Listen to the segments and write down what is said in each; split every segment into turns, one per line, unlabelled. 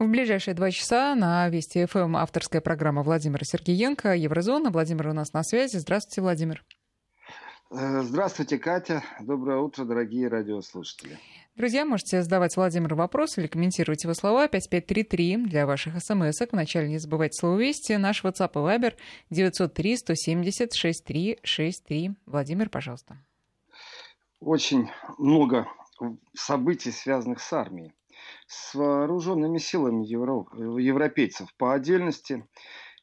В ближайшие два часа на Вести ФМ авторская программа Владимира Сергеенко «Еврозона». Владимир у нас на связи. Здравствуйте, Владимир.
Э, здравствуйте, Катя. Доброе утро, дорогие радиослушатели.
Друзья, можете задавать Владимиру вопросы или комментировать его слова 5533 для ваших смс -ок. Вначале не забывайте слово «Вести». Наш WhatsApp и Viber 903 170 6363. Владимир, пожалуйста.
Очень много событий, связанных с армией с вооруженными силами евро... европейцев по отдельности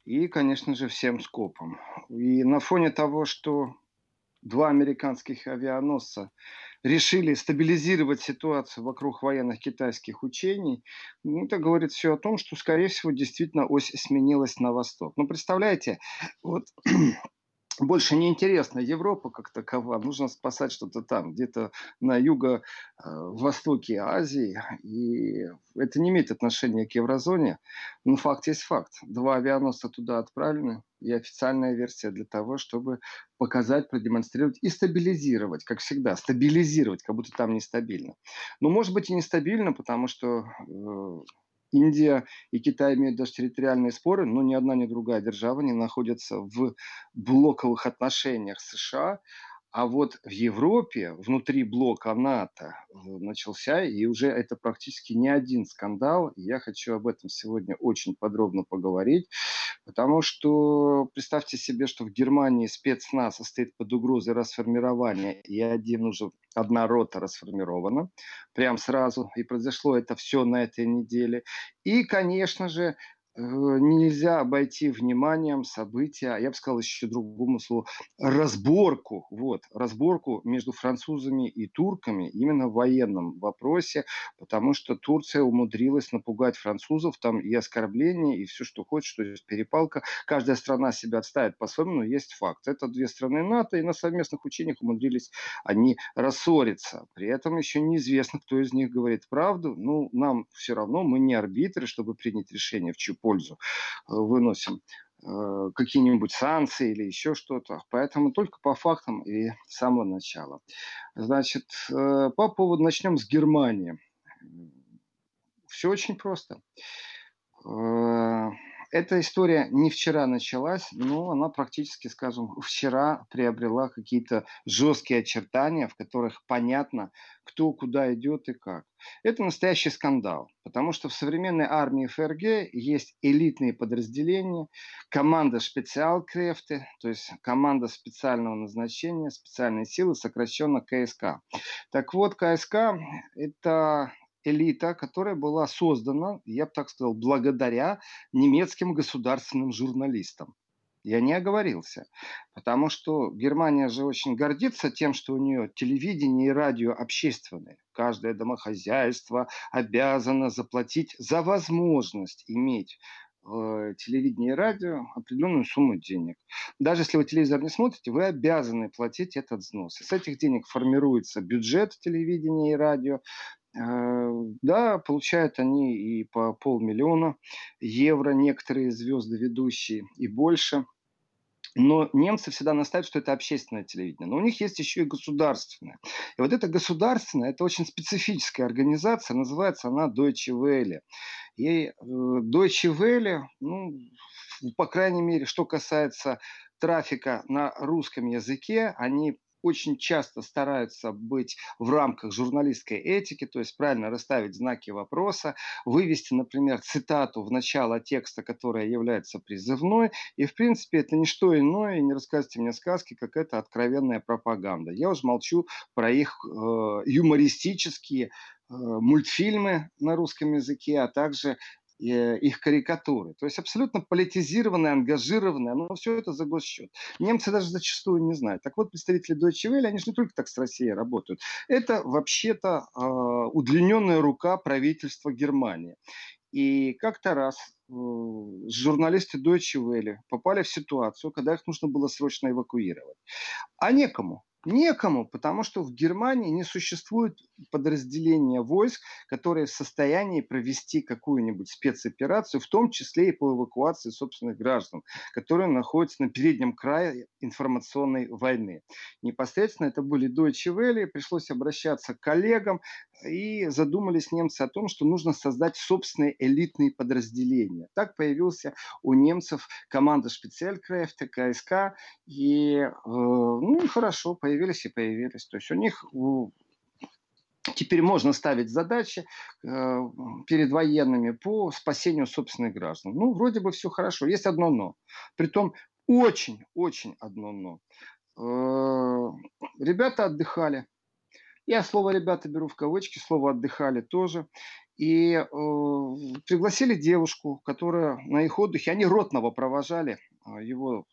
и, конечно же, всем скопом. И на фоне того, что два американских авианосца решили стабилизировать ситуацию вокруг военных китайских учений, ну, это говорит все о том, что, скорее всего, действительно ось сменилась на восток. Ну, представляете, вот больше не интересна Европа как такова, нужно спасать что-то там, где-то на юго-востоке э, Азии, и это не имеет отношения к еврозоне, но факт есть факт. Два авианосца туда отправлены, и официальная версия для того, чтобы показать, продемонстрировать и стабилизировать, как всегда, стабилизировать, как будто там нестабильно. Но может быть и нестабильно, потому что э, Индия и Китай имеют даже территориальные споры, но ни одна, ни другая держава не находятся в блоковых отношениях с США, а вот в Европе, внутри блока НАТО, э, начался, и уже это практически не один скандал. Я хочу об этом сегодня очень подробно поговорить, потому что представьте себе, что в Германии спецназ стоит под угрозой расформирования, и один уже одна рота расформирована, прям сразу, и произошло это все на этой неделе. И, конечно же, нельзя обойти вниманием события, я бы сказал еще другому слову, разборку, вот, разборку между французами и турками именно в военном вопросе, потому что Турция умудрилась напугать французов, там и оскорбления, и все, что хочешь, что есть перепалка. Каждая страна себя отставит по-своему, но есть факт. Это две страны НАТО, и на совместных учениях умудрились они рассориться. При этом еще неизвестно, кто из них говорит правду. Ну, нам все равно, мы не арбитры, чтобы принять решение в чью пользу э, выносим э, какие-нибудь санкции или еще что-то. Поэтому только по фактам и с самого начала. Значит, э, по поводу начнем с Германии. Все очень просто. Эта история не вчера началась, но она практически, скажем, вчера приобрела какие-то жесткие очертания, в которых понятно, кто куда идет и как. Это настоящий скандал, потому что в современной армии ФРГ есть элитные подразделения, команда специалкрефты, то есть команда специального назначения, специальные силы, сокращенно КСК. Так вот, КСК – это элита, которая была создана, я бы так сказал, благодаря немецким государственным журналистам. Я не оговорился, потому что Германия же очень гордится тем, что у нее телевидение и радио общественные. Каждое домохозяйство обязано заплатить за возможность иметь э, телевидение и радио определенную сумму денег. Даже если вы телевизор не смотрите, вы обязаны платить этот взнос. С этих денег формируется бюджет телевидения и радио, да, получают они и по полмиллиона евро, некоторые звезды ведущие, и больше. Но немцы всегда настаивают, что это общественное телевидение. Но у них есть еще и государственное. И вот это государственное, это очень специфическая организация, называется она Deutsche Welle. И э, Deutsche Welle, ну, по крайней мере, что касается трафика на русском языке, они очень часто стараются быть в рамках журналистской этики, то есть правильно расставить знаки вопроса, вывести, например, цитату в начало текста, которая является призывной, и, в принципе, это не что иное, не рассказывайте мне сказки, как это откровенная пропаганда. Я уже молчу про их э, юмористические э, мультфильмы на русском языке, а также их карикатуры. То есть абсолютно политизированные, ангажированные, но все это за госсчет. Немцы даже зачастую не знают. Так вот, представители Deutsche Welle, они же не только так с Россией работают. Это вообще-то э, удлиненная рука правительства Германии. И как-то раз э, журналисты Deutsche Welle попали в ситуацию, когда их нужно было срочно эвакуировать. А некому Некому, потому что в Германии не существует подразделения войск, которые в состоянии провести какую-нибудь спецоперацию, в том числе и по эвакуации собственных граждан, которые находятся на переднем крае информационной войны. Непосредственно это были Deutsche Welle, пришлось обращаться к коллегам, и задумались немцы о том, что нужно создать собственные элитные подразделения. Так появился у немцев команда Специалькрефте, КСК, и э, ну хорошо, появились и появились. То есть у них Теперь можно ставить задачи э, перед военными по спасению собственных граждан. Ну, вроде бы все хорошо. Есть одно но. Притом очень-очень одно но. Э, ребята отдыхали. Я слово «ребята» беру в кавычки, слово «отдыхали» тоже. И э, пригласили девушку, которая на их отдыхе, они ротного провожали, э, его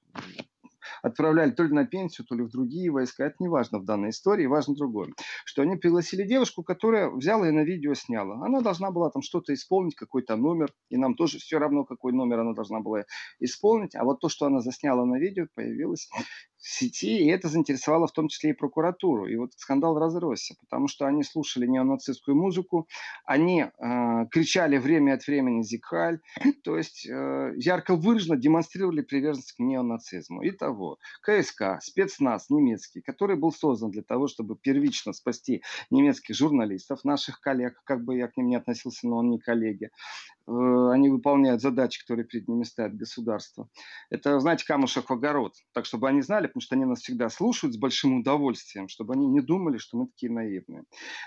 отправляли то ли на пенсию, то ли в другие войска. Это не важно в данной истории, важно другое. Что они пригласили девушку, которая взяла и на видео сняла. Она должна была там что-то исполнить, какой-то номер. И нам тоже все равно, какой номер она должна была исполнить. А вот то, что она засняла на видео, появилось сети, и это заинтересовало в том числе и прокуратуру. И вот скандал разросся, потому что они слушали неонацистскую музыку, они э, кричали время от времени «Зикхаль», то есть э, ярко выраженно демонстрировали приверженность к неонацизму. Итого, КСК, спецназ немецкий, который был создан для того, чтобы первично спасти немецких журналистов, наших коллег, как бы я к ним не относился, но он не коллеги, они выполняют задачи, которые перед ними ставит государство. Это, знаете, камушек в огород. Так, чтобы они знали, потому что они нас всегда слушают с большим удовольствием, чтобы они не думали, что мы такие наивные.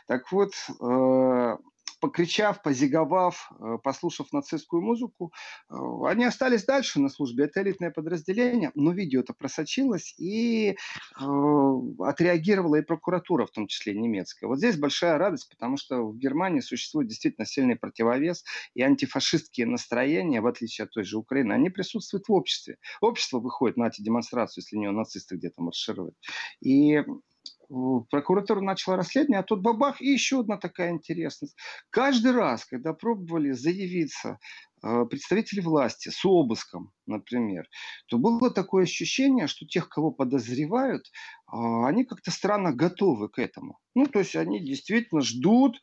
Так вот, э, покричав, позиговав, э, послушав нацистскую музыку, э, они остались дальше на службе. Это элитное подразделение, но видео это просочилось и э, отреагировала и прокуратура, в том числе немецкая. Вот здесь большая радость, потому что в Германии существует действительно сильный противовес, и антифашистские настроения, в отличие от той же Украины, они присутствуют в обществе. Общество выходит на эти демонстрации, если не нацисты где-то маршируют. И прокуратура начала расследование, а тут бабах, и еще одна такая интересность. Каждый раз, когда пробовали заявиться э, представители власти с обыском, например, то было такое ощущение, что тех, кого подозревают, э, они как-то странно готовы к этому. Ну, то есть они действительно ждут,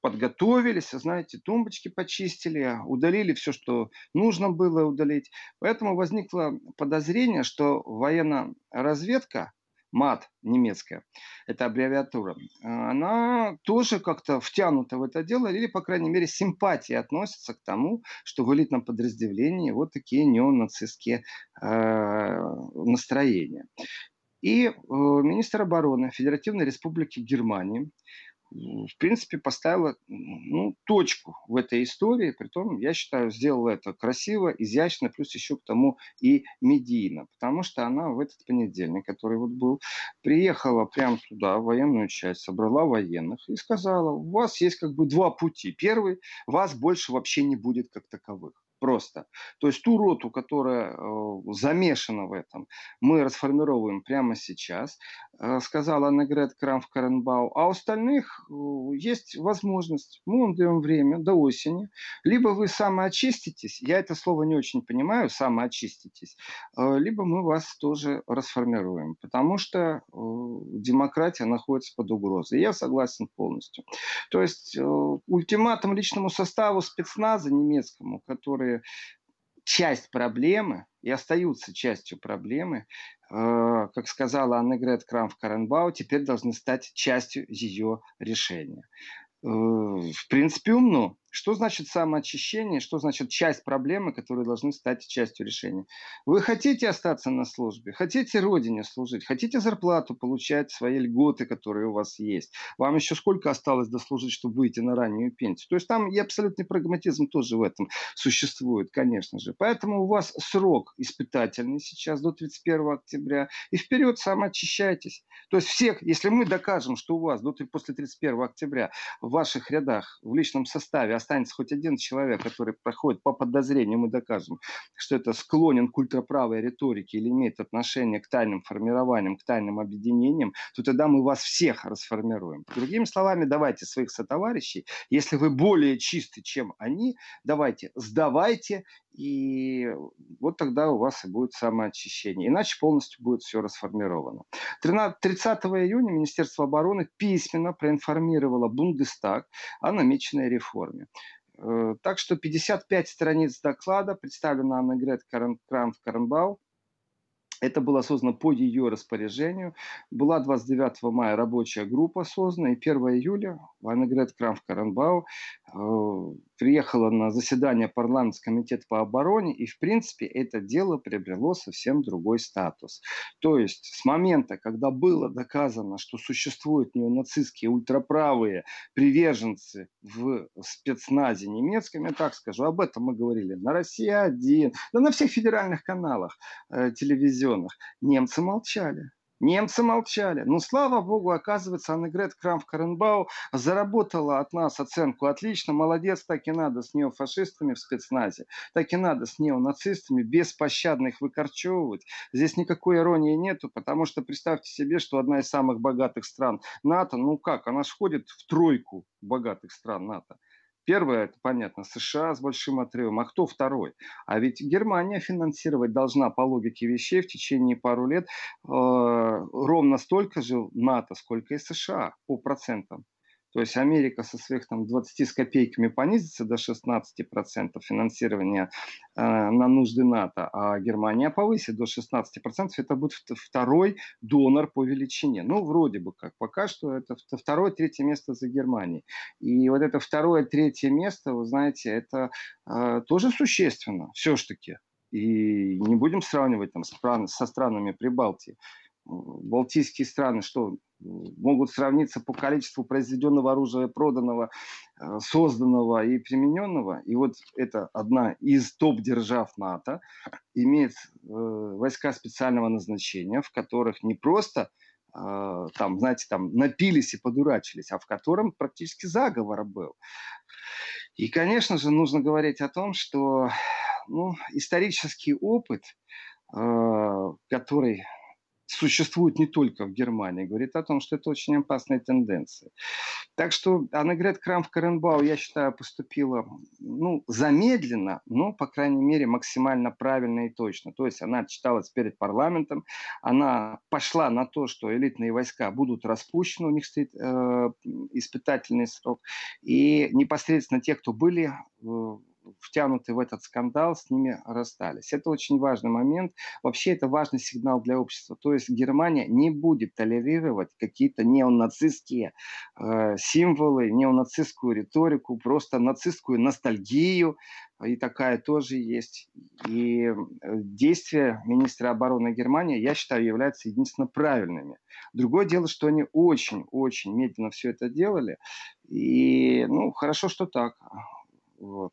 подготовились, знаете, тумбочки почистили, удалили все, что нужно было удалить. Поэтому возникло подозрение, что военная разведка МАТ немецкая, это аббревиатура, она тоже как-то втянута в это дело, или, по крайней мере, симпатии относится к тому, что в элитном подразделении вот такие неонацистские э, настроения. И э, министр обороны Федеративной Республики Германии в принципе, поставила ну, точку в этой истории. Притом, я считаю, сделала это красиво, изящно, плюс еще к тому и медийно. Потому что она в этот понедельник, который вот был, приехала прямо туда, в военную часть, собрала военных и сказала, у вас есть как бы два пути. Первый, вас больше вообще не будет как таковых просто. То есть ту роту, которая э, замешана в этом, мы расформировываем прямо сейчас, э, сказала Аннегрет Крамф-Каренбау. А у остальных э, есть возможность, мы вам даем время до осени, либо вы самоочиститесь, я это слово не очень понимаю, самоочиститесь, либо мы вас тоже расформируем, потому что демократия находится под угрозой. Я согласен полностью. То есть ультиматум личному составу спецназа немецкому, который которые часть проблемы и остаются частью проблемы, э, как сказала Аннегрет Крамф-Каренбау, теперь должны стать частью ее решения. Э, в принципе, умно. Что значит самоочищение? Что значит часть проблемы, которые должны стать частью решения? Вы хотите остаться на службе? Хотите Родине служить? Хотите зарплату получать, свои льготы, которые у вас есть? Вам еще сколько осталось дослужить, чтобы выйти на раннюю пенсию? То есть там и абсолютный прагматизм тоже в этом существует, конечно же. Поэтому у вас срок испытательный сейчас до 31 октября. И вперед самоочищайтесь. То есть всех, если мы докажем, что у вас до, после 31 октября в ваших рядах, в личном составе останется хоть один человек, который проходит по подозрению, мы докажем, что это склонен к ультраправой риторике или имеет отношение к тайным формированиям, к тайным объединениям, то тогда мы вас всех расформируем. Другими словами, давайте своих сотоварищей, если вы более чисты, чем они, давайте, сдавайте и вот тогда у вас и будет самоочищение. Иначе полностью будет все расформировано. 30 июня Министерство обороны письменно проинформировало Бундестаг о намеченной реформе. Э, так что 55 страниц доклада представлена Аннегрет Крамф-Каренбау, это было создано по ее распоряжению. Была 29 мая рабочая группа создана, и 1 июля Аннегрет Крамф-Каренбау приехала на заседание парламентского комитета по обороне, и, в принципе, это дело приобрело совсем другой статус. То есть, с момента, когда было доказано, что существуют неонацистские ультраправые приверженцы в спецназе немецком, я так скажу, об этом мы говорили на Россия-1, да на всех федеральных каналах э, телевизионных, немцы молчали. Немцы молчали. Ну, слава богу, оказывается, Аннегрет Крамф-Каренбау заработала от нас оценку отлично. Молодец, так и надо с неофашистами в спецназе. Так и надо с неонацистами беспощадно их выкорчевывать. Здесь никакой иронии нету, потому что представьте себе, что одна из самых богатых стран НАТО, ну как, она же входит в тройку богатых стран НАТО. Первое, это понятно, США с большим отрывом. А кто второй? А ведь Германия финансировать должна по логике вещей в течение пару лет э, ровно столько же НАТО, сколько и США по процентам. То есть Америка со своих там 20 с копейками понизится до 16% финансирования э, на нужды НАТО, а Германия повысит до 16%. Это будет второй донор по величине. Ну, вроде бы как. Пока что это второе, третье место за Германией. И вот это второе, третье место, вы знаете, это э, тоже существенно все-таки. И не будем сравнивать там со странами Прибалтии. Балтийские страны, что могут сравниться по количеству произведенного оружия, проданного, э, созданного и примененного. И вот это одна из топ-держав НАТО, имеет э, войска специального назначения, в которых не просто э, там, знаете, там напились и подурачились, а в котором практически заговор был. И, конечно же, нужно говорить о том, что ну, исторический опыт, который существует не только в Германии, говорит о том, что это очень опасная тенденция. Так что Аннегрет Крамф-Каренбау, я считаю, поступила ну, замедленно, но, по крайней мере, максимально правильно и точно. То есть она отчиталась перед парламентом, она пошла на то, что элитные войска будут распущены, у них стоит э, испытательный срок, и непосредственно те, кто были э, втянуты в этот скандал, с ними расстались. Это очень важный момент. Вообще это важный сигнал для общества. То есть Германия не будет толерировать какие-то неонацистские э, символы, неонацистскую риторику, просто нацистскую ностальгию. И такая тоже есть. И э, действия министра обороны Германии, я считаю, являются единственно правильными. Другое дело, что они очень-очень медленно все это делали. И, ну, хорошо, что так. Вот.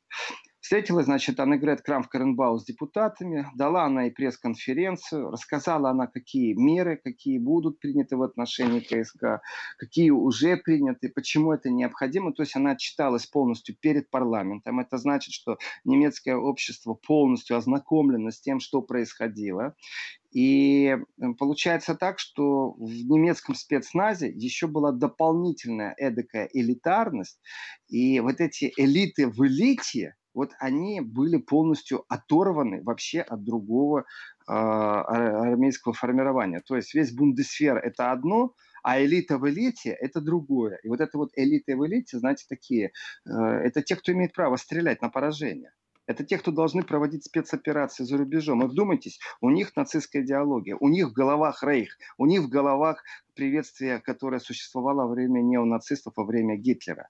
Встретилась, значит, Аннегрет Крамф-Каренбау с депутатами, дала она и пресс-конференцию, рассказала она, какие меры, какие будут приняты в отношении КСК, какие уже приняты, почему это необходимо. То есть она отчиталась полностью перед парламентом. Это значит, что немецкое общество полностью ознакомлено с тем, что происходило. И получается так, что в немецком спецназе еще была дополнительная эдакая элитарность. И вот эти элиты в элите, вот они были полностью оторваны вообще от другого э, армейского формирования. То есть весь бундесфер – это одно, а элита в элите – это другое. И вот это вот элита в элите, знаете, такие, э, это те, кто имеет право стрелять на поражение. Это те, кто должны проводить спецоперации за рубежом. И вдумайтесь, у них нацистская идеология, у них в головах рейх, у них в головах приветствие, которое существовало во время неонацистов, во время Гитлера.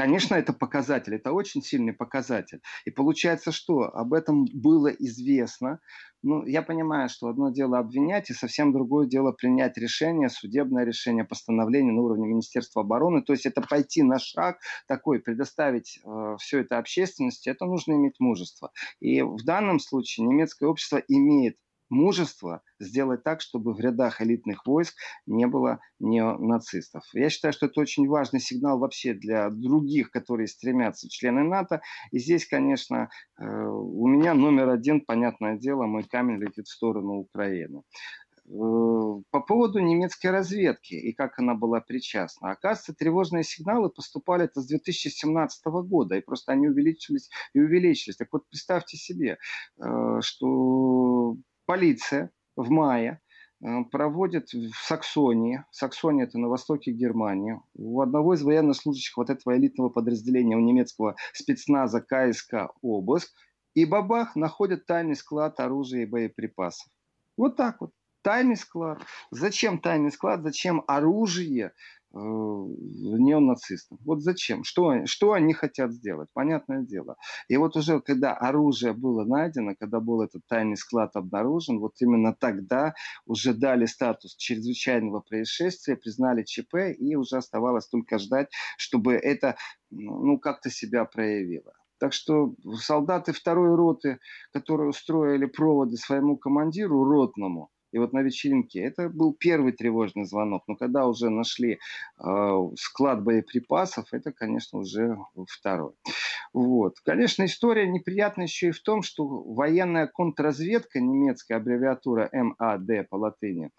Конечно, это показатель, это очень сильный показатель. И получается, что об этом было известно. Ну, я понимаю, что одно дело обвинять, и совсем другое дело принять решение, судебное решение, постановление на уровне Министерства обороны. То есть это пойти на шаг такой, предоставить э, все это общественности, это нужно иметь мужество. И в данном случае немецкое общество имеет мужество сделать так, чтобы в рядах элитных войск не было неонацистов. Я считаю, что это очень важный сигнал вообще для других, которые стремятся члены НАТО. И здесь, конечно, э, у меня номер один, понятное дело, мой камень летит в сторону Украины. по поводу немецкой разведки и как она была причастна. Оказывается, тревожные сигналы поступали это с 2017 года, и просто они увеличились и увеличились. Так вот, представьте себе, э, что полиция в мае Э, проводят в Саксонии. Саксония это на востоке Германии. У одного из военнослужащих вот этого элитного подразделения у немецкого спецназа КСК обыск. И бабах находят тайный склад оружия и боеприпасов. Вот так вот. Тайный склад. Зачем тайный склад? Зачем оружие? Э, неонацистам. Вот зачем? Что, что они хотят сделать? Понятное дело. И вот уже когда оружие было найдено, когда был этот тайный склад обнаружен, вот именно тогда уже дали статус чрезвычайного происшествия, признали ЧП, и уже оставалось только ждать, чтобы это ну, как-то себя проявило. Так что солдаты второй роты, которые устроили проводы своему командиру ротному, и вот на вечеринке это был первый тревожный звонок. Но когда уже нашли э, склад боеприпасов, это, конечно, уже второй. Вот. Конечно, история неприятна еще и в том, что военная контрразведка, немецкая аббревиатура МАД по латыни,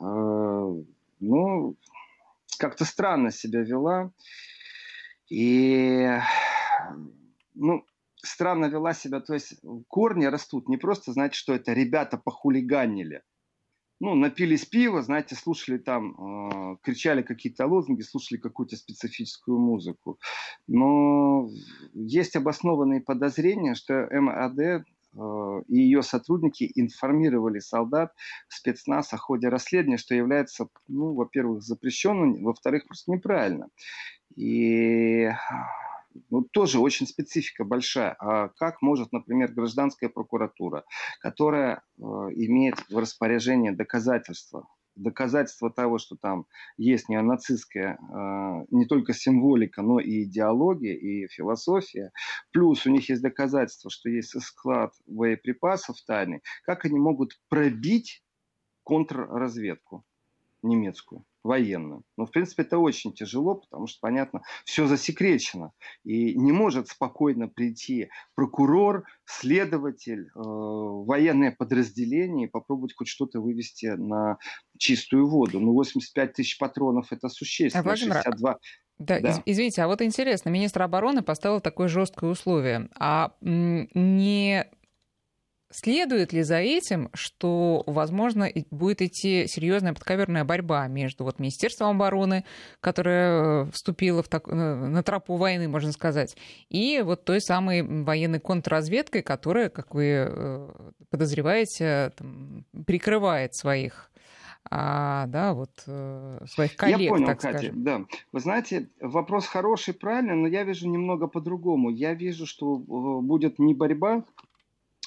э, ну, как-то странно себя вела. И, ну, странно вела себя, то есть корни растут не просто, знаете, что это ребята похулиганили – ну, напились пива, знаете, слушали там, э, кричали какие-то лозунги, слушали какую-то специфическую музыку. Но есть обоснованные подозрения, что МАД э, и ее сотрудники информировали солдат спецназ о ходе расследования, что является, ну, во-первых, запрещенным, во-вторых, просто неправильно. И ну, тоже очень специфика большая. А как может, например, гражданская прокуратура, которая э, имеет в распоряжении доказательства, доказательства того, что там есть неонацистская э, не только символика, но и идеология, и философия, плюс у них есть доказательства, что есть склад боеприпасов тайный, как они могут пробить контрразведку немецкую? военным. Но, в принципе, это очень тяжело, потому что, понятно, все засекречено. И не может спокойно прийти прокурор, следователь, э, военное подразделение и попробовать хоть что-то вывести на чистую воду. Ну, 85 тысяч патронов – это существенно.
Владимир, 62... Да, да. извините, а вот интересно, министр обороны поставил такое жесткое условие. А не Следует ли за этим, что, возможно, будет идти серьезная подковерная борьба между вот Министерством обороны, которое э, вступило в так, э, на тропу войны, можно сказать, и вот той самой военной контрразведкой, которая, как вы э, подозреваете, там, прикрывает своих а, да, вот своих коллег,
я понял,
так
Катя,
скажем.
да. Вы знаете, вопрос хороший, правильно, но я вижу немного по-другому. Я вижу, что будет не борьба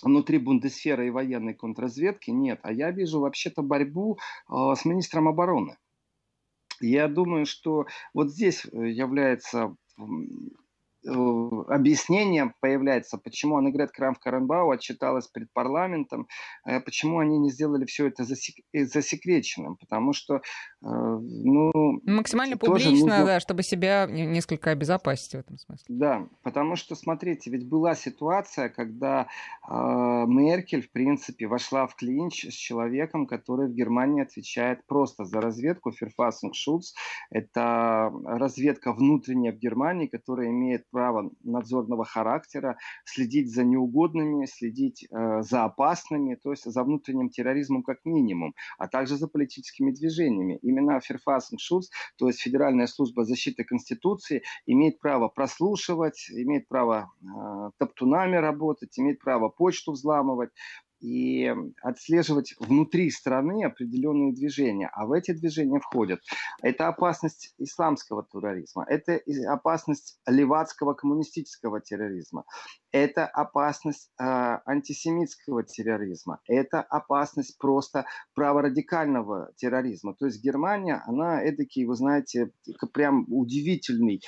внутри Бундесфера и военной контрразведки нет. А я вижу вообще-то борьбу э, с министром обороны. Я думаю, что вот здесь э, является объяснение появляется, почему Аннегрет Крамф-Каренбау отчиталась перед парламентом, э, почему они не сделали все это засек... Э, засекреченным, потому что, ну...
Максимально публично, нужно... да, чтобы себя несколько обезопасить в этом смысле.
Да, потому что, смотрите, ведь была ситуация, когда э, Меркель, в принципе, вошла в клинч с человеком, который в Германии отвечает просто за разведку, Ферфасен Шульц. Это разведка внутренняя в Германии, которая имеет право надзорного характера, следить за неугодными, следить э, за опасными, то есть за внутренним терроризмом как минимум, а также за политическими движениями. Именно Ферфасен Шульц, то есть Федеральная служба защиты Конституции, имеет право прослушивать, имеет право э, топтунами работать, имеет право почту взламывать, и отслеживать внутри страны определенные движения. А в эти движения входят это опасность исламского терроризма, это опасность левацкого коммунистического терроризма, это опасность э, антисемитского терроризма, это опасность просто праворадикального терроризма. То есть Германия, она эдакий, вы знаете, прям удивительный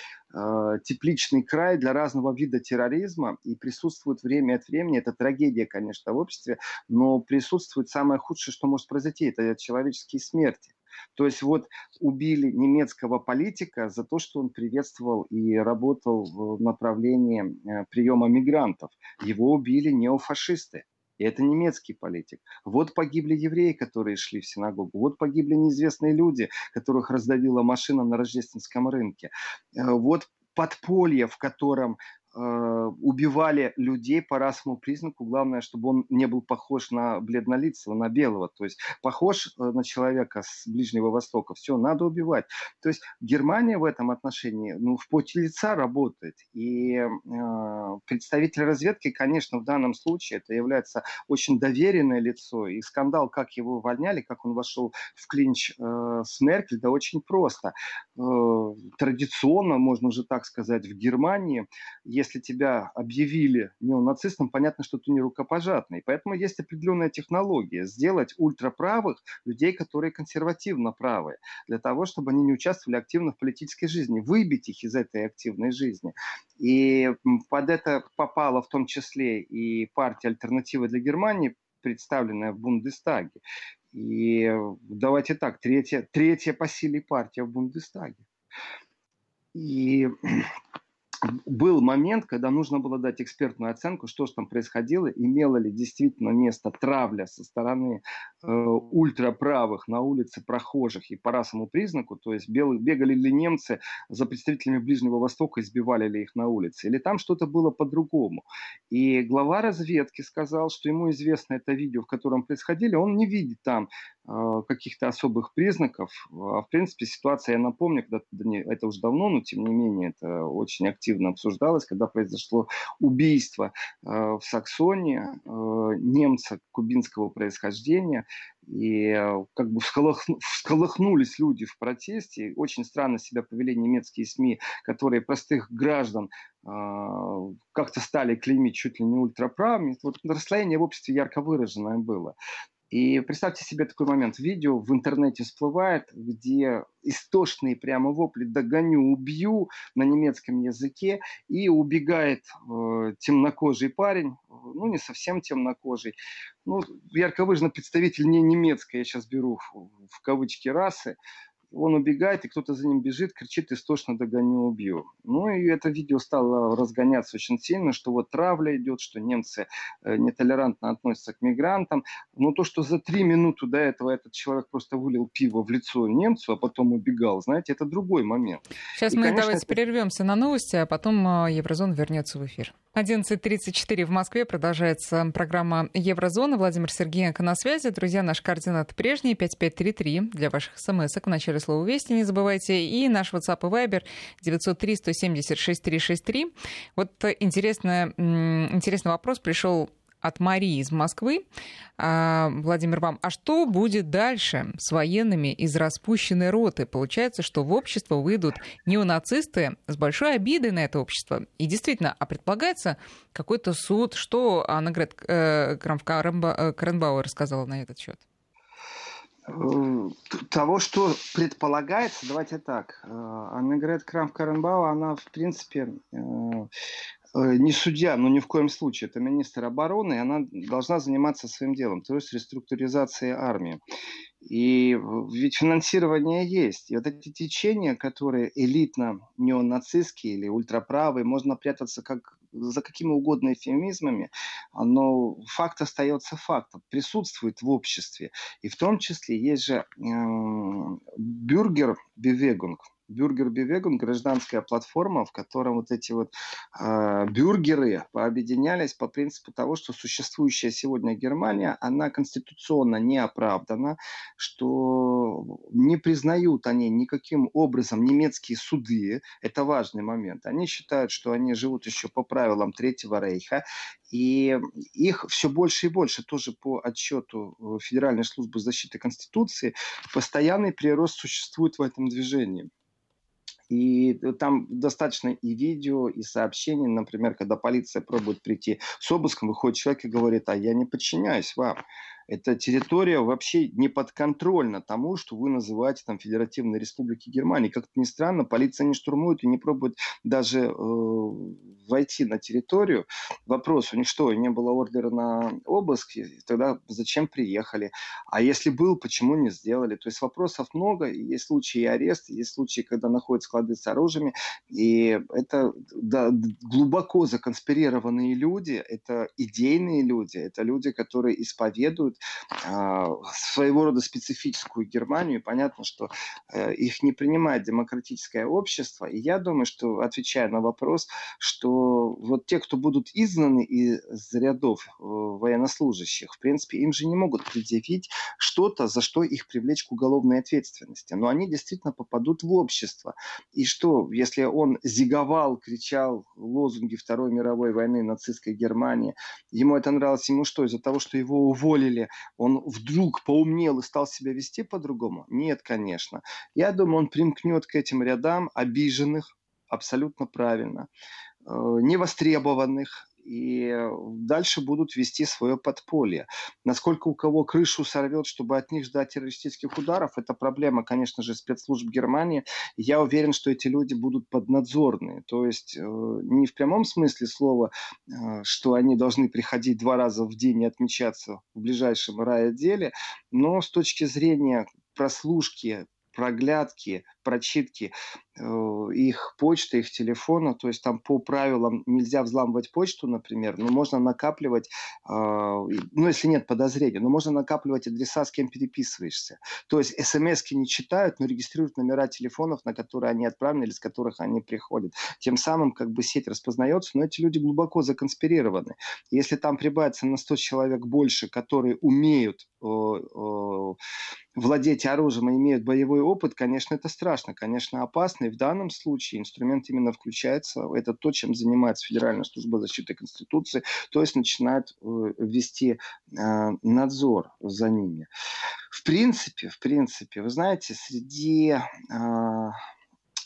тепличный край для разного вида терроризма и присутствует время от времени, это трагедия, конечно, в обществе, но присутствует самое худшее, что может произойти, это человеческие смерти. То есть вот убили немецкого политика за то, что он приветствовал и работал в направлении э, приема мигрантов. Его убили неофашисты. И это немецкий политик. Вот погибли евреи, которые шли в синагогу. Вот погибли неизвестные люди, которых раздавила машина на рождественском рынке. Э, вот подполье, в котором убивали людей по расовому признаку. Главное, чтобы он не был похож на бледнолицего, на белого. То есть похож э, на человека с Ближнего Востока. Все, надо убивать. То есть Германия в этом отношении ну, в поте лица работает. И э, представитель разведки, конечно, в данном случае это является очень доверенное лицо. И скандал, как его увольняли, как он вошел в клинч э, с Меркель, да очень просто. Э, традиционно, можно уже так сказать, в Германии если тебя объявили неонацистом, понятно, что ты не рукопожатный. Поэтому есть определенная технология сделать ультраправых людей, которые консервативно правые, для того, чтобы они не участвовали активно в политической жизни, выбить их из этой активной жизни. И под это попала в том числе и партия «Альтернатива для Германии», представленная в Бундестаге. И давайте так, третья, третья по силе партия в Бундестаге. И был момент, когда нужно было дать экспертную оценку, что же там происходило, имело ли действительно место травля со стороны э, ультраправых на улице прохожих и по расовому признаку, то есть бел, бегали ли немцы за представителями Ближнего Востока, избивали ли их на улице, или там что-то было по-другому. И глава разведки сказал, что ему известно это видео, в котором происходили, он не видит там каких-то особых признаков. А в принципе ситуация, я напомню, когда это уже давно, но тем не менее это очень активно обсуждалось, когда произошло убийство э, в Саксонии э, немца кубинского происхождения, и э, как бы всколыхну, всколыхнулись люди в протесте. Очень странно себя повели немецкие СМИ, которые простых граждан как-то стали клеймить чуть ли не ультраправыми. Вот расслоение в обществе ярко выраженное было. И представьте себе такой момент. Видео в интернете всплывает, где истошные прямо вопли «догоню, убью» на немецком языке, и убегает э, темнокожий парень, ну не совсем темнокожий, ну ярко выраженный представитель не немецкой, я сейчас беру в кавычки расы, он убегает, и кто-то за ним бежит, кричит истошно «догоню, убью». Ну и это видео стало разгоняться очень сильно, что вот травля идет, что немцы э, нетолерантно относятся к мигрантам. Но то, что за три минуты до этого этот человек просто вылил пиво в лицо немцу, а потом убегал, знаете, это другой момент.
Сейчас и, мы конечно, давайте это... прервемся на новости, а потом э, Еврозон вернется в эфир. 11.34 в Москве продолжается программа Еврозона. Владимир Сергеенко на связи. Друзья, наш координат прежний 5533 для ваших смс в начале слова «Вести» не забывайте. И наш WhatsApp и Viber 903 176 363. Вот интересный, вопрос пришел от Марии из Москвы. А, Владимир, вам, а что будет дальше с военными из распущенной роты? Получается, что в общество выйдут неонацисты с большой обидой на это общество. И действительно, а предполагается какой-то суд? Что Анна Грет э, Каренбауэр сказала на этот счет?
Э, того, что предполагается, давайте так. Э, Аннегрет Крамф-Каренбау, она, в принципе, Э, не судья, но ни в коем случае, это министр обороны, и она должна заниматься своим делом, то есть реструктуризацией армии. И ведь финансирование есть. И вот эти течения, которые элитно неонацистские или ультраправые, можно прятаться как за какими угодно эфемизмами, но факт остается фактом, присутствует в обществе. И в том числе есть же э, бюргер Бевегунг, Бюргер Бивегун, гражданская платформа, в котором вот эти вот э, бюргеры пообъединялись по принципу того, что существующая сегодня Германия, она конституционно не оправдана, что не признают они никаким образом немецкие суды, это важный момент. Они считают, что они живут еще по правилам Третьего Рейха, и их все больше и больше, тоже по отчету э, Федеральной службы защиты Конституции, постоянный прирост существует в этом движении. И там достаточно и видео, и сообщений. Например, когда полиция пробует прийти с обыском, выходит человек и говорит, а я не подчиняюсь вам. Эта территория вообще не подконтрольна тому, что вы называете там Федеративной Республикой Германии. Как-то ни странно, полиция не штурмует и не пробует даже э, войти на территорию. Вопрос, у них что, не было ордера на обыск? Тогда зачем приехали? А если был, почему не сделали? То есть вопросов много. Есть случаи ареста, есть случаи, когда находят склады с оружием. И это да, глубоко законспирированные люди, это идейные люди, это люди, которые исповедуют своего рода специфическую Германию. Понятно, что э, их не принимает демократическое общество. И я думаю, что, отвечая на вопрос, что вот те, кто будут изгнаны из рядов э, военнослужащих, в принципе, им же не могут предъявить что-то, за что их привлечь к уголовной ответственности. Но они действительно попадут в общество. И что, если он зиговал, кричал лозунги Второй мировой войны нацистской Германии, ему это нравилось, ему что, из-за того, что его уволили, он вдруг поумнел и стал себя вести по-другому? Нет, конечно. Я думаю, он примкнет к этим рядам обиженных, абсолютно правильно, э, невостребованных, и дальше будут вести свое подполье. Насколько у кого крышу сорвет, чтобы от них ждать террористических ударов, это проблема, конечно же, спецслужб Германии. Я уверен, что эти люди будут поднадзорные. То есть э, не в прямом смысле слова, э, что они должны приходить два раза в день и отмечаться в ближайшем райотделе, но с точки зрения прослушки, проглядки, прочитки э, их почты, их телефона. То есть там по правилам нельзя взламывать почту, например, но можно накапливать, э, ну если нет подозрения, но можно накапливать адреса, с кем переписываешься. То есть смс не читают, но регистрируют номера телефонов, на которые они отправлены или с которых они приходят. Тем самым как бы сеть распознается, но эти люди глубоко законспирированы. Если там прибавится на 100 человек больше, которые умеют э, владеть оружием и имеют боевой опыт, конечно, это страшно, конечно, опасно. И в данном случае инструмент именно включается. Это то, чем занимается Федеральная служба защиты Конституции. То есть начинает э, вести э, надзор за ними. В принципе, в принципе, вы знаете, среди э,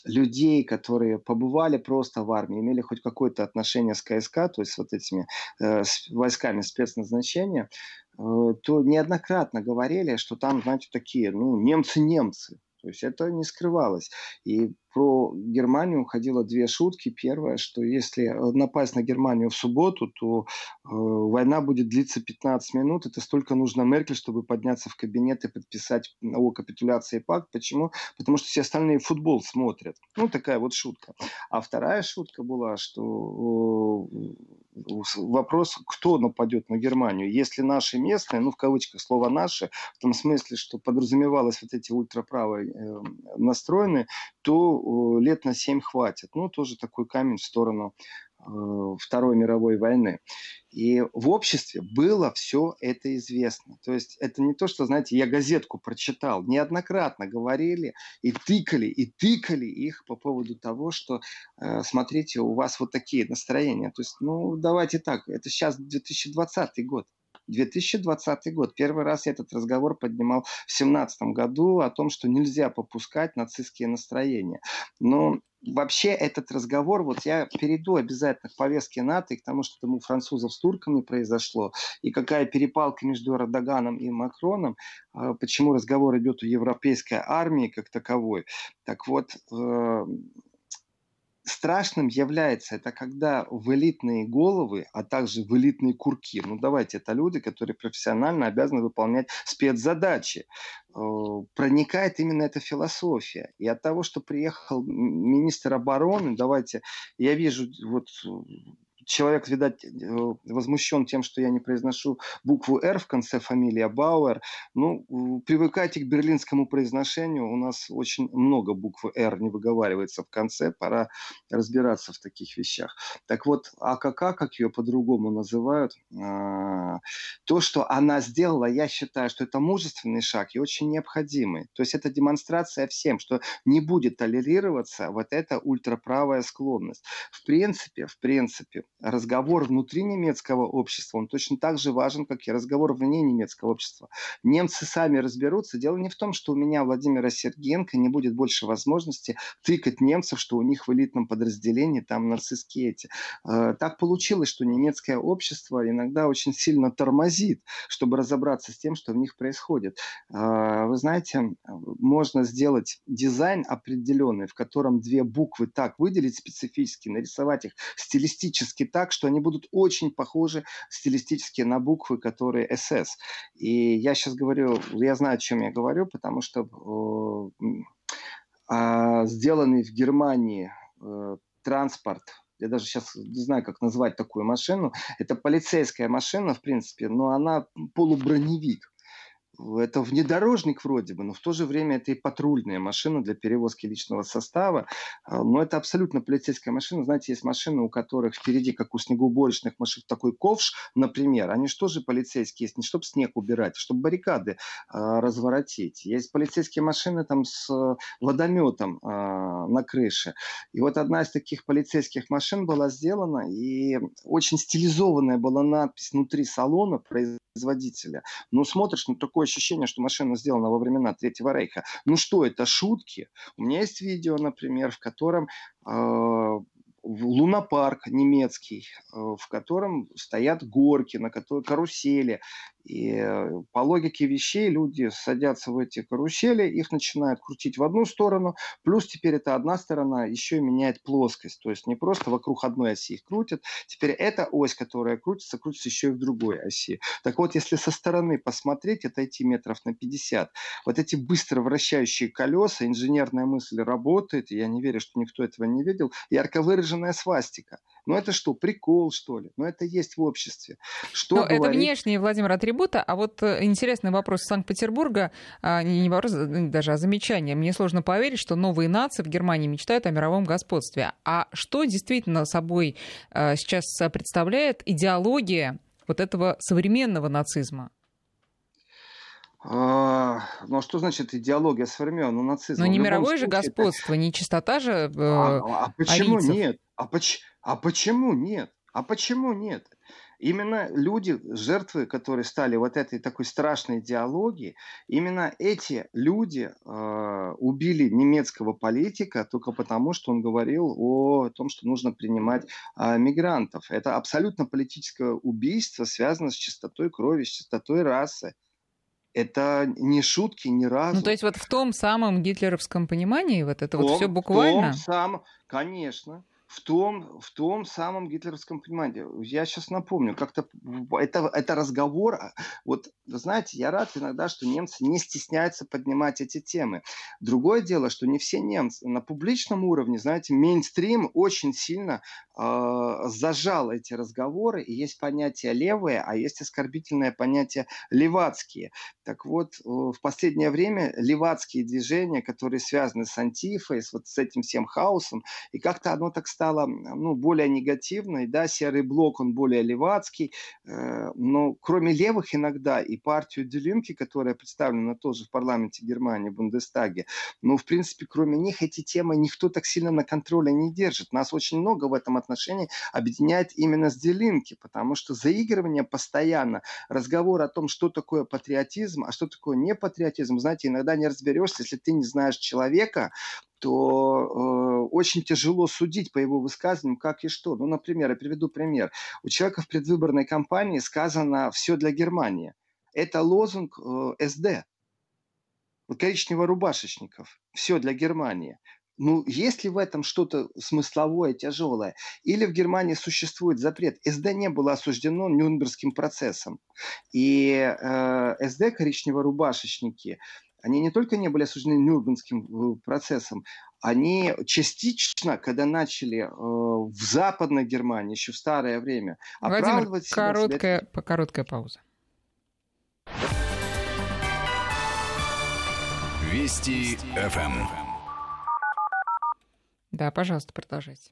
людей, которые побывали просто в армии, имели хоть какое-то отношение с КСК, то есть вот этими э, с войсками спецназначения, Э, то неоднократно говорили, что там, знаете, такие, ну, немцы-немцы. То есть это не скрывалось. И про Германию ходило две шутки. Первое, что если напасть на Германию в субботу, то э, война будет длиться 15 минут. Это столько нужно Меркель, чтобы подняться в кабинет и подписать о капитуляции пакт. Почему? Потому что все остальные футбол смотрят. Ну, такая вот шутка. А вторая шутка была, что э, вопрос, кто нападет на Германию. Если наши местные, ну, в кавычках слово «наши», в том смысле, что подразумевалось вот эти ультраправые э, настроенные, то лет на 7 хватит. Ну, тоже такой камень в сторону э, Второй мировой войны. И в обществе было все это известно. То есть это не то, что, знаете, я газетку прочитал. Неоднократно говорили и тыкали, и тыкали их по поводу того, что, э, смотрите, у вас вот такие настроения. То есть, ну, давайте так, это сейчас 2020 год. 2020 год. Первый раз я этот разговор поднимал в 2017 году о том, что нельзя попускать нацистские настроения. Но вообще этот разговор, вот я перейду обязательно к повестке НАТО и к тому, что там у французов с турками произошло, и какая перепалка между Эрдоганом и Макроном, а, почему разговор идет о европейской армии как таковой. Так вот, э, страшным является это когда в элитные головы, а также в элитные курки, ну давайте, это люди, которые профессионально обязаны выполнять спецзадачи, э, проникает именно эта философия. И от того, что приехал министр обороны, давайте, я вижу вот человек, видать, э, возмущен тем, что я не произношу букву «Р» в конце фамилии, а Бауэр. Ну, привыкайте к берлинскому произношению. У нас очень много буквы «Р» не выговаривается в конце. Пора разбираться в таких вещах. Так вот, АКК, как ее по-другому называют, а, то, что она сделала, я считаю, что это мужественный шаг и очень необходимый. То есть это демонстрация всем, что не будет толерироваться вот эта ультраправая склонность. В принципе, в принципе, разговор внутри немецкого общества, он точно так же важен, как и разговор вне немецкого общества. Немцы сами разберутся. Дело не в том, что у меня, Владимира Сергеенко, не будет больше возможности тыкать немцев, что у них в элитном подразделении там нацистские эти. Э, так получилось, что немецкое общество иногда очень сильно тормозит, чтобы разобраться с тем, что в них происходит. Э, вы знаете, можно сделать дизайн определенный, в котором две буквы так выделить специфически, нарисовать их стилистически так, что они будут очень похожи стилистически на буквы, которые СС. И я сейчас говорю, я знаю, о чем я говорю, потому что э, сделанный в Германии э, транспорт я даже сейчас не знаю, как назвать такую машину. Это полицейская машина, в принципе, но она полуброневик это внедорожник вроде бы, но в то же время это и патрульная машина для перевозки личного состава. А, но это абсолютно полицейская машина. Знаете, есть машины, у которых впереди, как у снегоуборочных машин, такой ковш, например. Они что же полицейские есть? Не чтобы снег убирать, а чтобы баррикады а, разворотить. Есть полицейские машины там с водометом а, на крыше. И вот одна из таких полицейских машин была сделана, и очень стилизованная была надпись внутри салона производителя. Ну, смотришь, ну, такое ощущение, что машина сделана во времена Третьего Рейха. Ну что, это шутки? У меня есть видео, например, в котором э, лунопарк немецкий, э, в котором стоят горки, на которой карусели. И э, по логике вещей люди садятся в эти карусели, их начинают крутить в одну сторону, плюс теперь эта одна сторона еще и меняет плоскость. То есть не просто вокруг одной оси их крутят, теперь эта ось, которая крутится, крутится еще и в другой оси. Так вот, если со стороны посмотреть, отойти метров на 50, вот эти быстро вращающие колеса, инженерная мысль работает, и я не верю, что никто этого не видел, ярко выраженная свастика. Ну это что, прикол, что ли? Ну это есть в обществе.
Что Но говорить... это внешние, Владимир, атрибуты. А вот э, интересный вопрос Санкт-Петербурга, а, не вопрос э, даже, а замечание. Мне сложно поверить, что новые нации в Германии мечтают о мировом господстве. А что действительно собой э, сейчас представляет идеология вот этого современного нацизма?
А, ну а что значит идеология современного нацизма?
Но не мировое же господство, это... не чистота же э, а,
а почему арийцев. нет? А, поч... а почему нет? А почему нет? Именно люди, жертвы, которые стали вот этой такой страшной идеологии, именно эти люди э, убили немецкого политика только потому, что он говорил о том, что нужно принимать э, мигрантов. Это абсолютно политическое убийство, связано с чистотой крови, с чистотой расы это не шутки ни разу.
Ну, то есть вот в том самом гитлеровском понимании вот это том, вот все буквально?
В том самом, конечно в том, в том самом гитлеровском понимании. Я сейчас напомню, как-то это, это разговор, а, вот, вы знаете, я рад иногда, что немцы не стесняются поднимать эти темы. Другое дело, что не все немцы на публичном уровне, знаете, мейнстрим очень сильно зажал эти разговоры, и есть понятие левые, а есть оскорбительное понятие левацкие. Так вот, э, в последнее время левацкие движения, которые связаны с антифой, с вот с этим всем хаосом, и как-то оно так стала ну, более негативной, да, серый блок, он более левацкий, э, но кроме левых иногда и партию Делинки, которая представлена тоже в парламенте Германии, в Бундестаге, ну, в принципе, кроме них эти темы никто так сильно на контроле не держит. Нас очень много в этом отношении объединяет именно с Делинки, потому что заигрывание постоянно, разговор о том, что такое патриотизм, а что такое не патриотизм, знаете, иногда не разберешься, если ты не знаешь человека, то э, очень тяжело судить по его высказываниям, как и что. Ну, например, я приведу пример. У человека в предвыборной кампании сказано «все для Германии». Это лозунг э, СД, коричнево-рубашечников. Все для Германии. Ну, есть ли в этом что-то смысловое, тяжелое? Или в Германии существует запрет? СД не было осуждено Нюрнбергским процессом. И э, СД, коричнево-рубашечники, они не только не были осуждены Нюрнбергским э, процессом, они частично, когда начали э, в Западной Германии, еще в старое время,
оправдывать Владимир, короткая, себя... короткая пауза.
Вести ФМ.
Да, пожалуйста, продолжайте.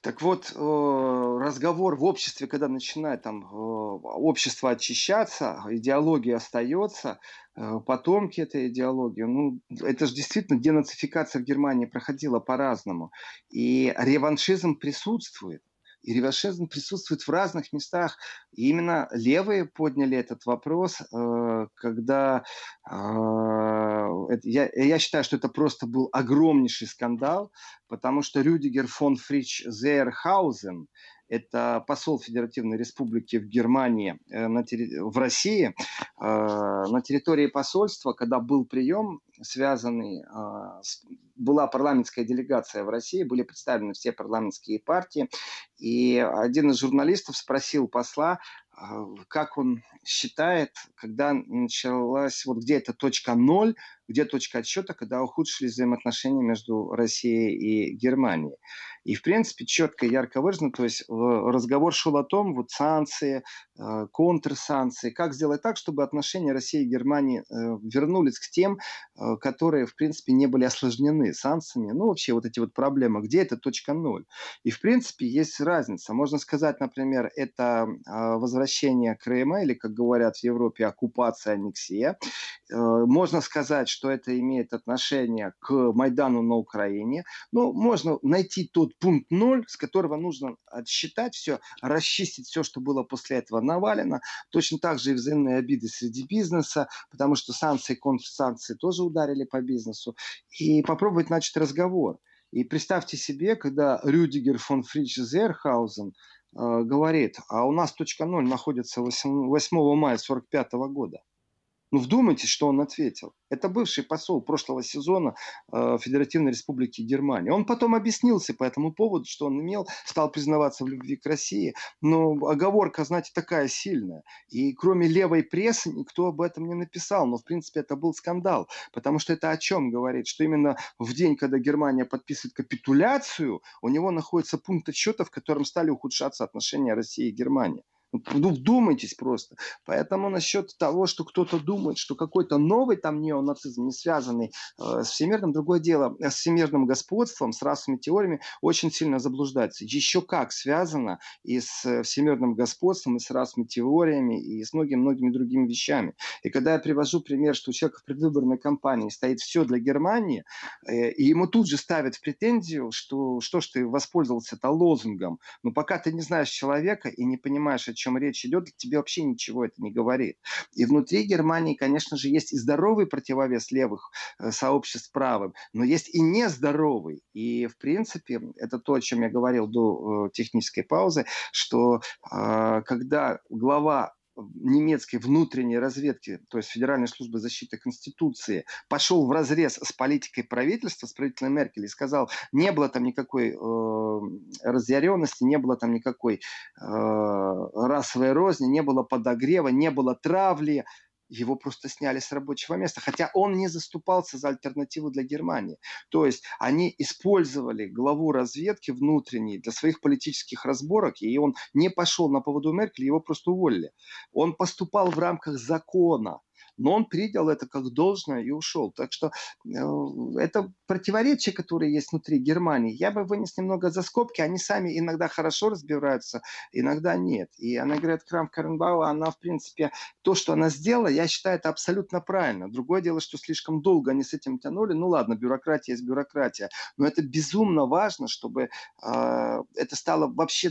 Так вот, э, разговор в обществе, когда начинает там э, общество очищаться, идеология остается, э, потомки этой идеологии, ну, это же действительно денацификация в Германии проходила по-разному. И реваншизм присутствует. И реваншизм присутствует в разных местах. И именно левые подняли этот вопрос, э, когда я, я считаю, что это просто был огромнейший скандал, потому что Рюдигер фон Фрич Зейерхаузен, это посол Федеративной Республики в Германии, э, в России, э, на территории посольства, когда был прием, связанный, э, с... была парламентская делегация в России, были представлены все парламентские партии, и один из журналистов спросил посла, как он считает, когда началась, вот где эта точка ноль, где точка отсчета, когда ухудшились взаимоотношения между Россией и Германией. И, в принципе, четко и ярко выражено, то есть разговор шел о том, вот санкции, э, контрсанкции, как сделать так, чтобы отношения России и Германии э, вернулись к тем, э, которые, в принципе, не были осложнены санкциями, ну, вообще вот эти вот проблемы, где это точка ноль. И, в принципе, есть разница. Можно сказать, например, это возвращение Крыма, или, как говорят в Европе, оккупация, аннексия. Можно сказать, что это имеет отношение к Майдану на Украине. Ну, можно найти тот пункт ноль, с которого нужно отсчитать все, расчистить все, что было после этого навалено. Точно так же и взаимные обиды среди бизнеса, потому что санкции и контрсанкции тоже ударили по бизнесу. И попробовать начать разговор. И представьте себе, когда Рюдигер фон Фрич Зерхаузен э, говорит, а у нас точка ноль находится 8, 8 мая 1945 года. Ну, вдумайтесь, что он ответил. Это бывший посол прошлого сезона э, Федеративной Республики Германия. Он потом объяснился по этому поводу, что он имел, стал признаваться в любви к России. Но оговорка, знаете, такая сильная. И кроме левой прессы никто об этом не написал. Но, в принципе, это был скандал. Потому что это о чем говорит? Что именно в день, когда Германия подписывает капитуляцию, у него находится пункт отсчета, в котором стали ухудшаться отношения России и Германии. Ну, вдумайтесь просто. Поэтому насчет того, что кто-то думает, что какой-то новый там неонацизм, не связанный э, с всемирным, другое дело, э, с всемирным господством, с расовыми теориями, очень сильно заблуждается. Еще как связано и с э, всемирным господством, и с расовыми теориями, и с многими-многими другими вещами. И когда я привожу пример, что у человека в предвыборной кампании стоит все для Германии, э, и ему тут же ставят в претензию, что что ж ты воспользовался это лозунгом, но пока ты не знаешь человека и не понимаешь, чем речь идет, тебе вообще ничего это не говорит. И внутри Германии, конечно же, есть и здоровый противовес левых э, сообществ правым, но есть и нездоровый. И, в принципе, это то, о чем я говорил до э, технической паузы, что э, когда глава немецкой внутренней разведки, то есть Федеральной службы защиты Конституции, пошел в разрез с политикой правительства, с правительной Меркель, и сказал, не было там никакой э, разъяренности, не было там никакой э, расовой розни, не было подогрева, не было травли, его просто сняли с рабочего места, хотя он не заступался за альтернативу для Германии. То есть они использовали главу разведки внутренней для своих политических разборок, и он не пошел на поводу Меркель, его просто уволили. Он поступал в рамках закона, но он принял это как должное и ушел. Так что э, это противоречия, которые есть внутри Германии, я бы вынес немного за скобки. Они сами иногда хорошо разбираются, иногда нет. И она говорит, Крам Каренбау, она, в принципе, то, что она сделала, я считаю, это абсолютно правильно. Другое дело, что слишком долго они с этим тянули. Ну ладно, бюрократия есть бюрократия. Но это безумно важно, чтобы э, это стало вообще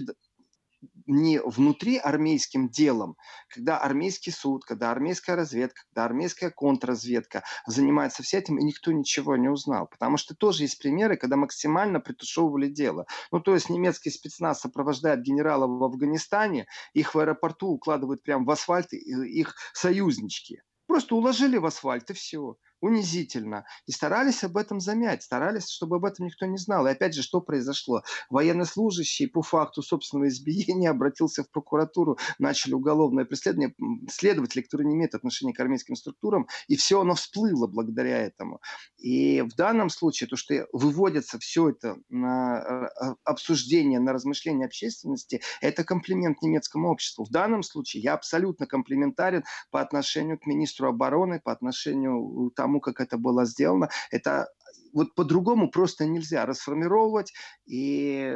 не внутри армейским делом, когда армейский суд, когда армейская разведка, когда армейская контрразведка занимается всем этим, и никто ничего не узнал. Потому что тоже есть примеры, когда максимально притушевывали дело. Ну, то есть немецкий спецназ сопровождает генерала в Афганистане, их в аэропорту укладывают прямо в асфальт, их союзнички. Просто уложили в асфальт, и все унизительно. И старались об этом замять, старались, чтобы об этом никто не знал. И опять же, что произошло? Военнослужащий по факту собственного избиения обратился в прокуратуру, начали уголовное преследование, следователи, которые не имеют отношения к армейским структурам, и все оно всплыло благодаря этому. И в данном случае то, что выводится все это на э, обсуждение, на размышление общественности, это комплимент немецкому обществу. В данном случае я абсолютно комплиментарен по отношению к министру обороны, по отношению там, тому, как это было сделано, это вот по-другому просто нельзя расформировать и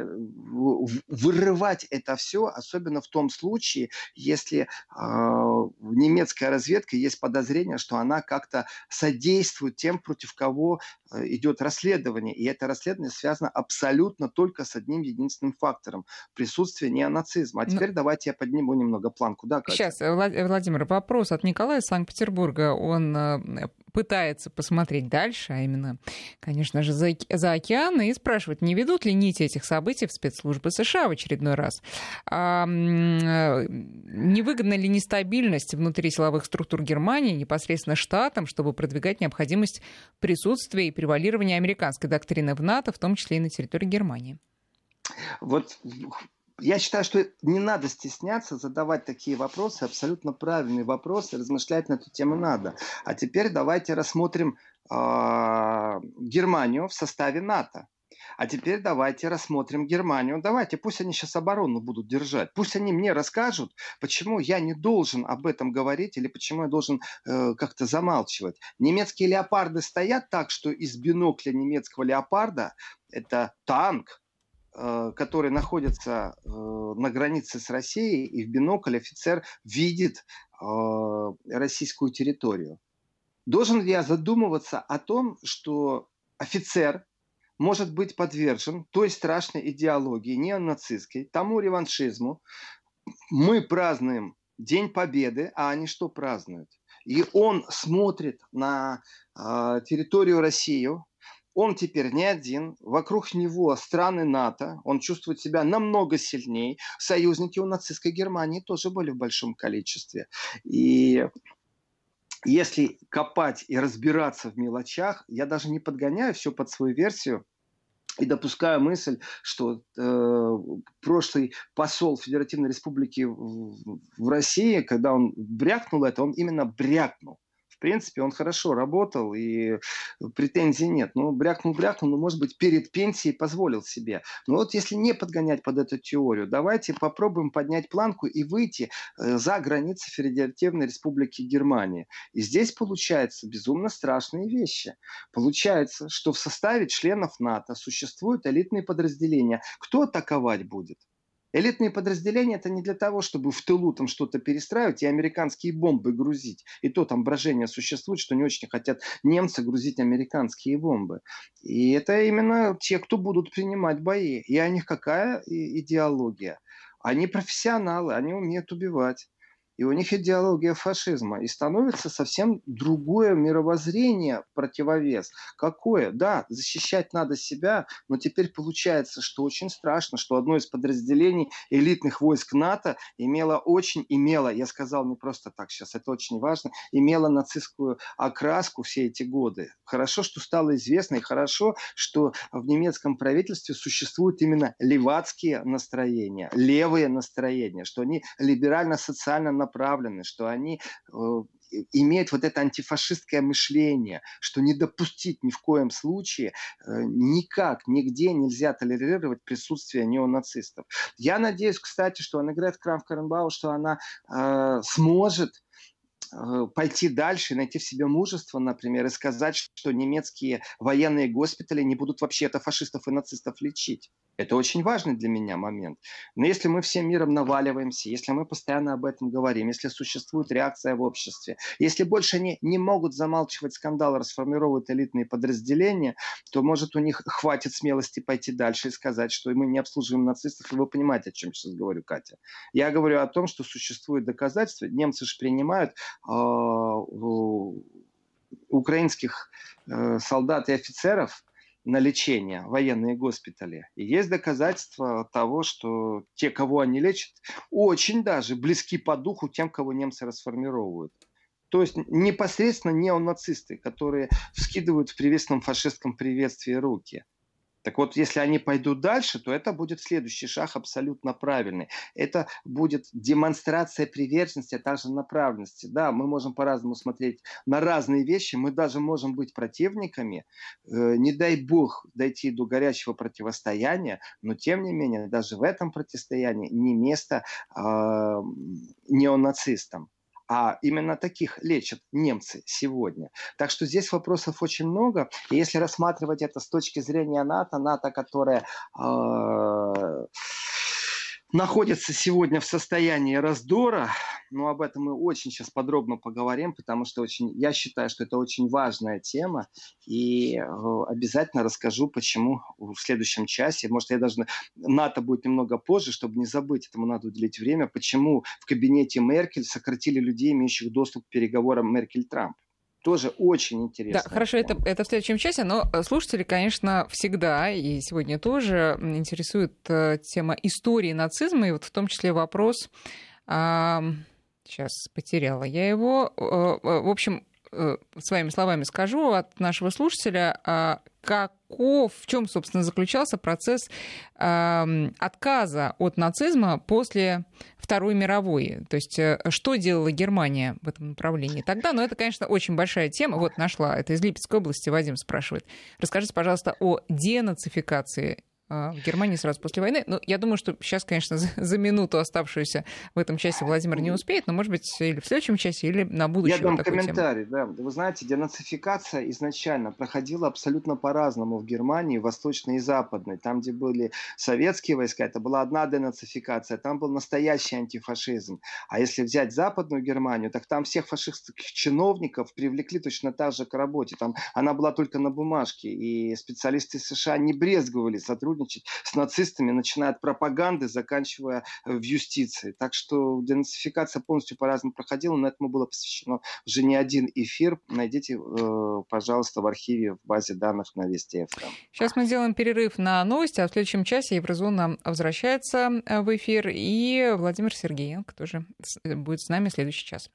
вырывать это все, особенно в том случае, если э, немецкая разведка есть подозрение, что она как-то содействует тем, против кого э, идет расследование. И это расследование связано абсолютно только с одним единственным фактором – присутствие неонацизма. А ну теперь Но... давайте я подниму немного планку. Да,
Катя? Сейчас, Владимир, вопрос от Николая из Санкт-Петербурга. Он э, пытается посмотреть дальше, а именно, конечно же, за, за океан, и спрашивает, не ведут ли нити этих событий в спецслужбы США в очередной раз? А, не выгодна ли нестабильность внутри силовых структур Германии непосредственно штатам, чтобы продвигать необходимость присутствия и превалирования американской доктрины в НАТО, в том числе и на территории Германии?
Вот я считаю, что не надо стесняться задавать такие вопросы, абсолютно правильные вопросы, размышлять на эту тему надо. А теперь давайте рассмотрим э, Германию в составе НАТО. А теперь давайте рассмотрим Германию. Давайте, пусть они сейчас оборону будут держать. Пусть они мне расскажут, почему я не должен об этом говорить или почему я должен э, как-то замалчивать. Немецкие леопарды стоят так, что из бинокля немецкого леопарда это танк, Э, который находится э, на границе с Россией, и в бинокль офицер видит э, российскую территорию. Должен ли я задумываться о том, что офицер может быть подвержен той страшной идеологии неонацистской, тому реваншизму. Мы празднуем День Победы, а они что празднуют? И он смотрит на территорию России, он теперь не один, вокруг него страны НАТО, он чувствует себя намного сильнее. Союзники у нацистской Германии тоже были в большом количестве. И если копать и разбираться в мелочах, я даже не подгоняю все под свою версию, и допускаю мысль, что э, прошлый посол Федеративной Республики в, в России, когда он брякнул это, он именно брякнул принципе, он хорошо работал, и претензий нет. Ну, брякнул-брякнул, но, может быть, перед пенсией позволил себе. Но вот если не подгонять под эту теорию, давайте попробуем поднять планку и выйти э, за границы Федеративной Республики Германии. И здесь получается безумно страшные вещи. Получается, что в составе членов НАТО существуют элитные подразделения. Кто атаковать будет? Элитные подразделения это не для того, чтобы в тылу там что-то перестраивать и американские бомбы грузить. И то там брожение существует, что не очень хотят немцы грузить американские бомбы. И это именно те, кто будут принимать бои. И о них какая идеология? Они профессионалы, они умеют убивать и у них идеология фашизма. И становится совсем другое мировоззрение противовес. Какое? Да, защищать надо себя, но теперь получается, что очень страшно, что одно из подразделений элитных войск НАТО имело очень, имело, я сказал не просто так сейчас, это очень важно, имело нацистскую окраску все эти годы. Хорошо, что стало известно, и хорошо, что в немецком правительстве существуют именно левацкие настроения, левые настроения, что они либерально-социально направлены, что они э, имеют вот это антифашистское мышление, что не допустить ни в коем случае э, никак, нигде нельзя толерировать присутствие неонацистов. Я надеюсь, кстати, что Аннегрет Крамф-Каренбау, что она э, сможет пойти дальше, найти в себе мужество, например, и сказать, что немецкие военные госпитали не будут вообще это фашистов и нацистов лечить. Это очень важный для меня момент. Но если мы всем миром наваливаемся, если мы постоянно об этом говорим, если существует реакция в обществе, если больше они не могут замалчивать скандал, расформировывают элитные подразделения, то, может, у них хватит смелости пойти дальше и сказать, что мы не обслуживаем нацистов. И вы понимаете, о чем я сейчас говорю, Катя. Я говорю о том, что существует доказательства. Немцы же принимают украинских э, солдат и офицеров на лечение, военные госпитали. И есть доказательства того, что те, кого они лечат, очень даже близки по духу тем, кого немцы расформировывают. То есть непосредственно неонацисты, которые вскидывают в приветственном фашистском приветствии руки. Так вот, если они пойдут дальше, то это будет следующий шаг абсолютно правильный. Это будет демонстрация приверженности, а также направленности. Да, мы можем по-разному смотреть на разные вещи, мы даже можем быть противниками. Э, не дай бог дойти до горячего противостояния, но тем не менее, даже в этом противостоянии не место э, неонацистам. А именно таких лечат немцы сегодня. Так что здесь вопросов очень много. И если рассматривать это с точки зрения НАТО, НАТО, которая э, находится сегодня в состоянии раздора, но об этом мы очень сейчас подробно поговорим, потому что очень, я считаю, что это очень важная тема, и э, обязательно расскажу, почему в следующем часе, может, я даже НАТО будет немного позже, чтобы не забыть, этому надо уделить время, почему в кабинете Меркель сократили людей, имеющих доступ к переговорам Меркель-Трамп тоже очень интересно.
Да, хорошо, это, это в следующем часе, но э, слушатели, конечно, всегда и сегодня тоже интересует э, тема истории нацизма, и вот в том числе вопрос, а, сейчас потеряла я его, э, в общем, своими словами скажу от нашего слушателя, а, каков, в чем, собственно, заключался процесс э, отказа от нацизма после Второй мировой. То есть, э, что делала Германия в этом направлении тогда? Но это, конечно, очень большая тема. Вот нашла, это из Липецкой области, Вадим спрашивает. Расскажите, пожалуйста, о денацификации в Германии сразу после войны. Ну, я думаю, что сейчас, конечно, за, за минуту оставшуюся в этом часе Владимир не успеет, но, может быть, или в следующем часе, или на будущее.
Я дам комментарий, тему. да. Вы знаете, денацификация изначально проходила абсолютно по-разному в Германии, восточной и западной. Там, где были советские войска, это была одна денацификация, там был настоящий антифашизм. А если взять западную Германию, так там всех фашистских чиновников привлекли точно так же к работе. Там она была только на бумажке, и специалисты США не брезговали сотрудничать сотрудничать с нацистами, начиная от пропаганды, заканчивая э, в юстиции. Так что денацификация полностью по-разному проходила, но этому было посвящено уже не один эфир. Найдите, э, пожалуйста, в архиве, в базе данных на Вести ФМ.
Сейчас мы сделаем перерыв на новости, а в следующем часе Еврозона возвращается э, в эфир, и Владимир Сергеенко тоже будет с нами в следующий час.